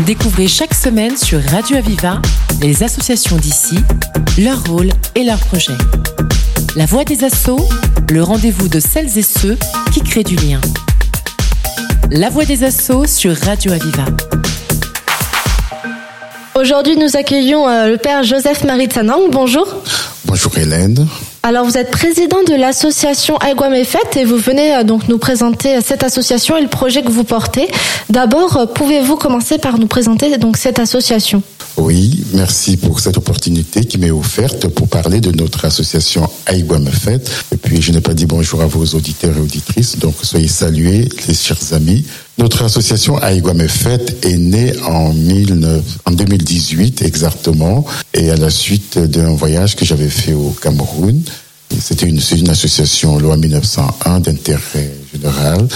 Découvrez chaque semaine sur Radio Aviva les associations d'ici, leur rôle et leurs projets. La voix des assauts, le rendez-vous de celles et ceux qui créent du lien. La voix des assauts sur Radio Aviva. Aujourd'hui, nous accueillons euh, le père Joseph-Marie Tsanang. Bonjour. Bonjour Hélène. Alors, vous êtes président de l'association Aiguamefet et vous venez euh, donc nous présenter cette association et le projet que vous portez. D'abord, euh, pouvez-vous commencer par nous présenter cette association? Oui, merci pour cette opportunité qui m'est offerte pour parler de notre association Aiguamefet. Et puis, je n'ai pas dit bonjour à vos auditeurs et auditrices, donc soyez salués, les chers amis. Notre association Aiguamefet est née en, 19, en 2018 exactement et à la suite d'un voyage que j'avais fait au Cameroun. C'était une, association loi 1901 d'intérêt général,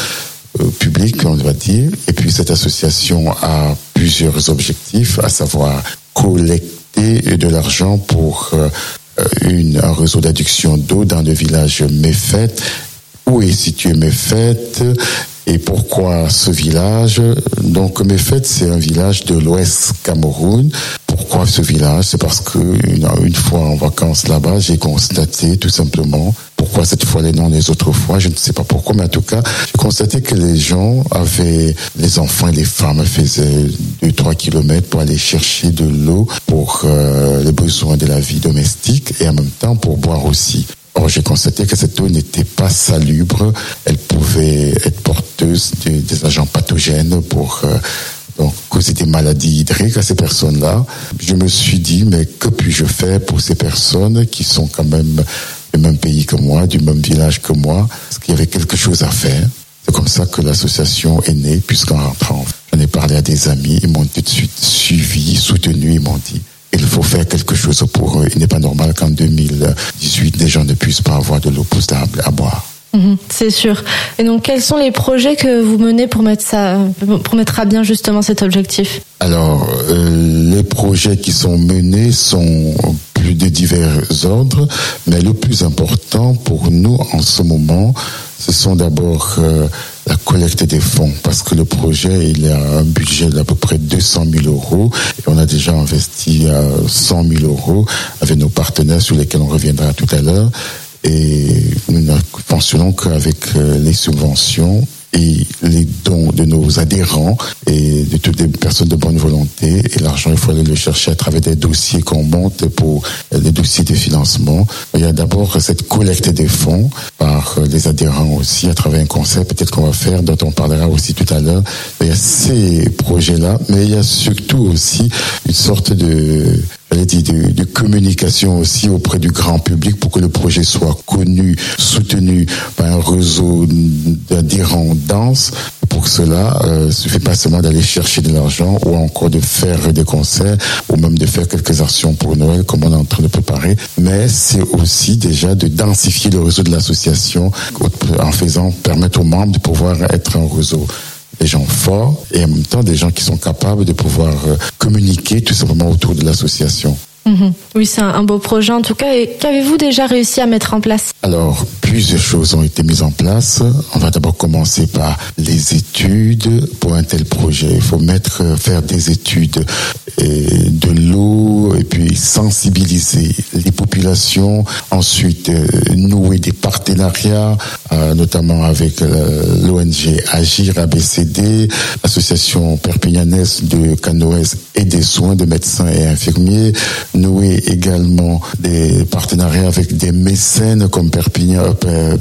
euh, public, on va dire. Et puis cette association a plusieurs objectifs, à savoir collecter de l'argent pour euh, une, un réseau d'adduction d'eau dans le village Mefet. Où est situé Mefet et pourquoi ce village? Donc Mefet, c'est un village de l'Ouest Cameroun. Pourquoi ce village? C'est parce que une, une, fois en vacances là-bas, j'ai constaté tout simplement pourquoi cette fois les noms les autres fois, je ne sais pas pourquoi, mais en tout cas, j'ai constaté que les gens avaient, les enfants et les femmes faisaient 2-3 kilomètres pour aller chercher de l'eau pour euh, les besoins de la vie domestique et en même temps pour boire aussi. Or, j'ai constaté que cette eau n'était pas salubre, elle pouvait être porteuse de, des agents pathogènes pour euh, causer des maladies hydriques à ces personnes-là. Je me suis dit, mais que puis-je faire pour ces personnes qui sont quand même du même pays que moi, du même village que moi, parce qu'il y avait quelque chose à faire? C'est comme ça que l'association est née, puisqu'en rentrant, j'en ai parlé à des amis, ils m'ont tout de suite suivi, soutenu, ils m'ont dit, il faut faire quelque chose pour eux. Il n'est pas normal qu'en 2018, les gens ne puissent pas avoir de l'eau potable à boire. Mmh, c'est sûr. Et donc, quels sont les projets que vous menez pour mettre ça, pour mettre à bien justement cet objectif? Alors, euh, les projets qui sont menés sont plus de divers ordres, mais le plus important pour nous en ce moment, ce sont d'abord euh, la collecte des fonds, parce que le projet, il a un budget d'à peu près 200 000 euros, et on a déjà investi euh, 100 000 euros avec nos partenaires sur lesquels on reviendra tout à l'heure. Et nous fonctionnons qu'avec euh, les subventions et les dons de nos adhérents et de toutes les personnes de bonne volonté. Et l'argent, il faut aller le chercher à travers des dossiers qu'on monte pour les dossiers de financement. Il y a d'abord cette collecte des fonds par les adhérents aussi à travers un conseil peut-être qu'on va faire, dont on parlera aussi tout à l'heure. Il y a ces projets-là, mais il y a surtout aussi une sorte de dit, de, de, communication aussi auprès du grand public pour que le projet soit connu, soutenu par un réseau d'adhérents dense. Pour cela, euh, il suffit pas seulement d'aller chercher de l'argent ou encore de faire des concerts ou même de faire quelques actions pour Noël comme on est en train de préparer, mais c'est aussi déjà de densifier le réseau de l'association en faisant permettre aux membres de pouvoir être un réseau des gens forts et en même temps des gens qui sont capables de pouvoir communiquer tout simplement autour de l'association. Mmh. Oui, c'est un beau projet en tout cas. Et qu'avez-vous déjà réussi à mettre en place? Alors, plusieurs choses ont été mises en place. On va d'abord commencer par les études pour un tel projet. Il faut mettre, faire des études et de l'eau et puis sensibiliser les populations. Ensuite, euh, nouer des partenariats, euh, notamment avec euh, l'ONG Agir ABCD, l'association perpignanaise de canoës et des soins de médecins et infirmiers, nouer également des partenariats avec des mécènes comme Perpignan, euh,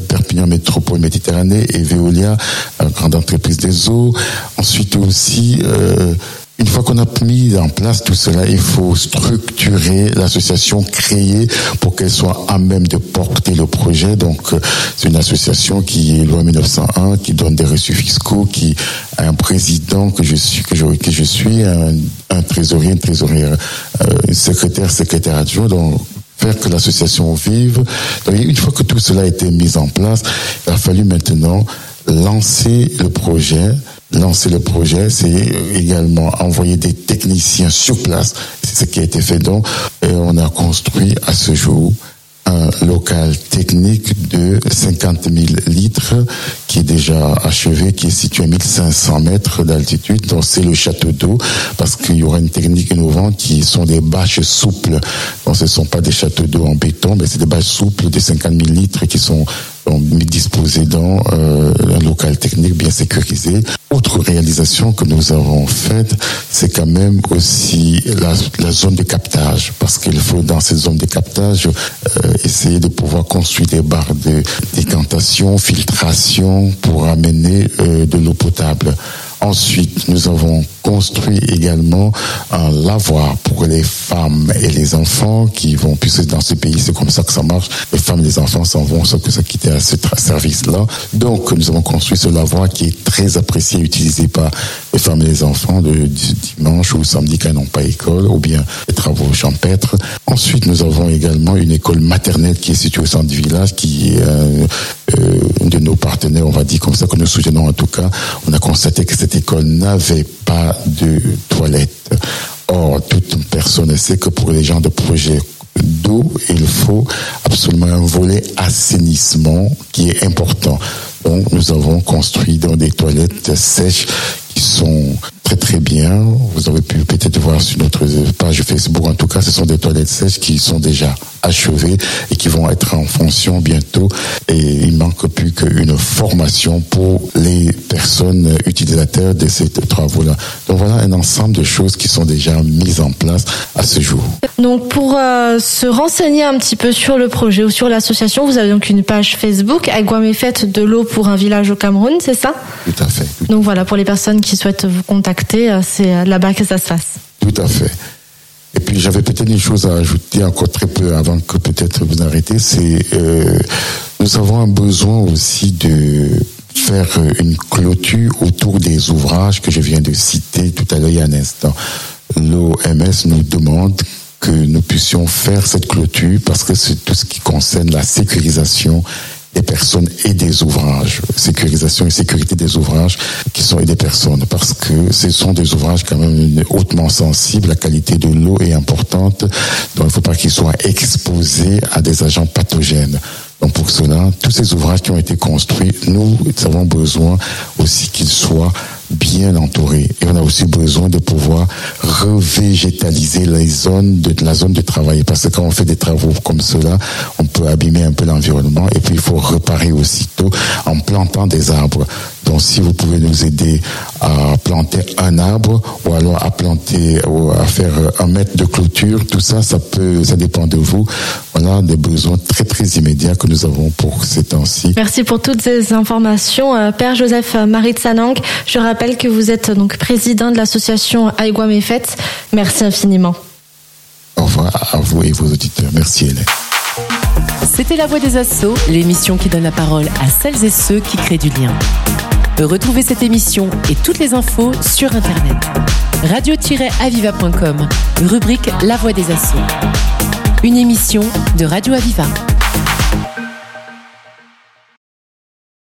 Métropole Méditerranée et Veolia, grande entreprise des eaux. Ensuite aussi, euh, une fois qu'on a mis en place tout cela, il faut structurer l'association, créer pour qu'elle soit à même de porter le projet. Donc, c'est une association qui est loi 1901, qui donne des reçus fiscaux, qui a un président que je suis, que je, suis, un, un trésorier, une trésorière, euh, secrétaire, secrétaire adjoint. Donc, faire que l'association vive. Donc, une fois que tout cela a été mis en place, il a fallu maintenant lancer le projet, lancer le projet, c'est également envoyer des techniciens sur place. C'est ce qui a été fait donc. Et on a construit à ce jour un local technique de 50 000 litres qui est déjà achevé, qui est situé à 1500 mètres d'altitude. Donc c'est le château d'eau parce qu'il y aura une technique innovante qui sont des bâches souples. Donc ce ne sont pas des châteaux d'eau en béton, mais c'est des bâches souples de 50 000 litres qui sont disposés dans euh, un local technique bien sécurisé. Autre réalisation que nous avons faite, c'est quand même aussi la, zone de captage, parce qu'il faut dans cette zone de captage euh, essayer de pouvoir construire des barres de décantation, filtration pour amener euh, de l'eau potable. Ensuite, nous avons construit également un lavoir pour les femmes et les enfants qui vont, puisque dans ce pays, c'est comme ça que ça marche. Les femmes et les enfants s'en vont, sauf que ça quitter à ce service-là. Donc, nous avons construit ce lavoir qui est très apprécié utilisé par les femmes et les enfants de, dimanche ou samedi quand ils n'ont pas école, ou bien les travaux champêtres. Ensuite, nous avons également une école maternelle qui est située au centre du village, qui est euh, euh, de nos partenaires, on va dire comme ça, que nous soutenons en tout cas. On a constaté que cette école n'avait pas de toilettes. Or, toute personne sait que pour les gens de projet d'eau, il faut absolument un volet assainissement qui est important. Donc, nous avons construit des toilettes sèches qui sont très très bien. Vous avez pu peut-être voir sur notre page Facebook. En tout cas, ce sont des toilettes sèches qui sont déjà achevées et qui vont être en fonction bientôt. Et il manque plus qu'une formation pour les personnes utilisateurs de ces travaux-là. Donc voilà un ensemble de choses qui sont déjà mises en place à ce jour. Donc pour euh, se renseigner un petit peu sur le projet ou sur l'association, vous avez donc une page Facebook, Aguame Fête de l'eau pour un village au Cameroun, c'est ça? Tout à fait. donc voilà, pour les personnes qui souhaitent vous contacter euh, c'est euh, là-bas que ça se fasse. Tout à fait. Et puis j'avais peut-être une chose à ajouter encore très peu avant que peut-être vous arrêtez, c'est euh, nous avons un besoin aussi de faire une clôture autour des ouvrages que je viens de citer tout à l'heure il y a un instant. L'OMS nous demande que nous puissions faire cette clôture parce que c'est tout ce qui concerne la sécurisation des personnes et des ouvrages, sécurisation et sécurité des ouvrages qui sont et des personnes, parce que ce sont des ouvrages quand même hautement sensibles, la qualité de l'eau est importante, donc il ne faut pas qu'ils soient exposés à des agents pathogènes. Donc pour cela, tous ces ouvrages qui ont été construits, nous avons besoin aussi qu'ils soient bien entourés. Et on a aussi besoin de pouvoir revégétaliser les zones de, la zone de travail. Parce que quand on fait des travaux comme cela, on peut abîmer un peu l'environnement. Et puis il faut réparer aussitôt en plantant des arbres. Donc si vous pouvez nous aider à planter un arbre ou alors à planter ou à faire un mètre de clôture, tout ça, ça peut, ça dépend de vous. Voilà des besoins très très immédiats que nous avons pour ces temps-ci. Merci pour toutes ces informations, euh, Père Joseph Marie de Sanang. Je rappelle que vous êtes donc président de l'association Aïgua Méfette. Merci infiniment. Au revoir à vous et vos auditeurs. Merci Hélène. C'était La Voix des Assauts, l'émission qui donne la parole à celles et ceux qui créent du lien. Retrouvez cette émission et toutes les infos sur Internet. Radio-aviva.com, rubrique La Voix des Assauts. Une émission de Radio Aviva.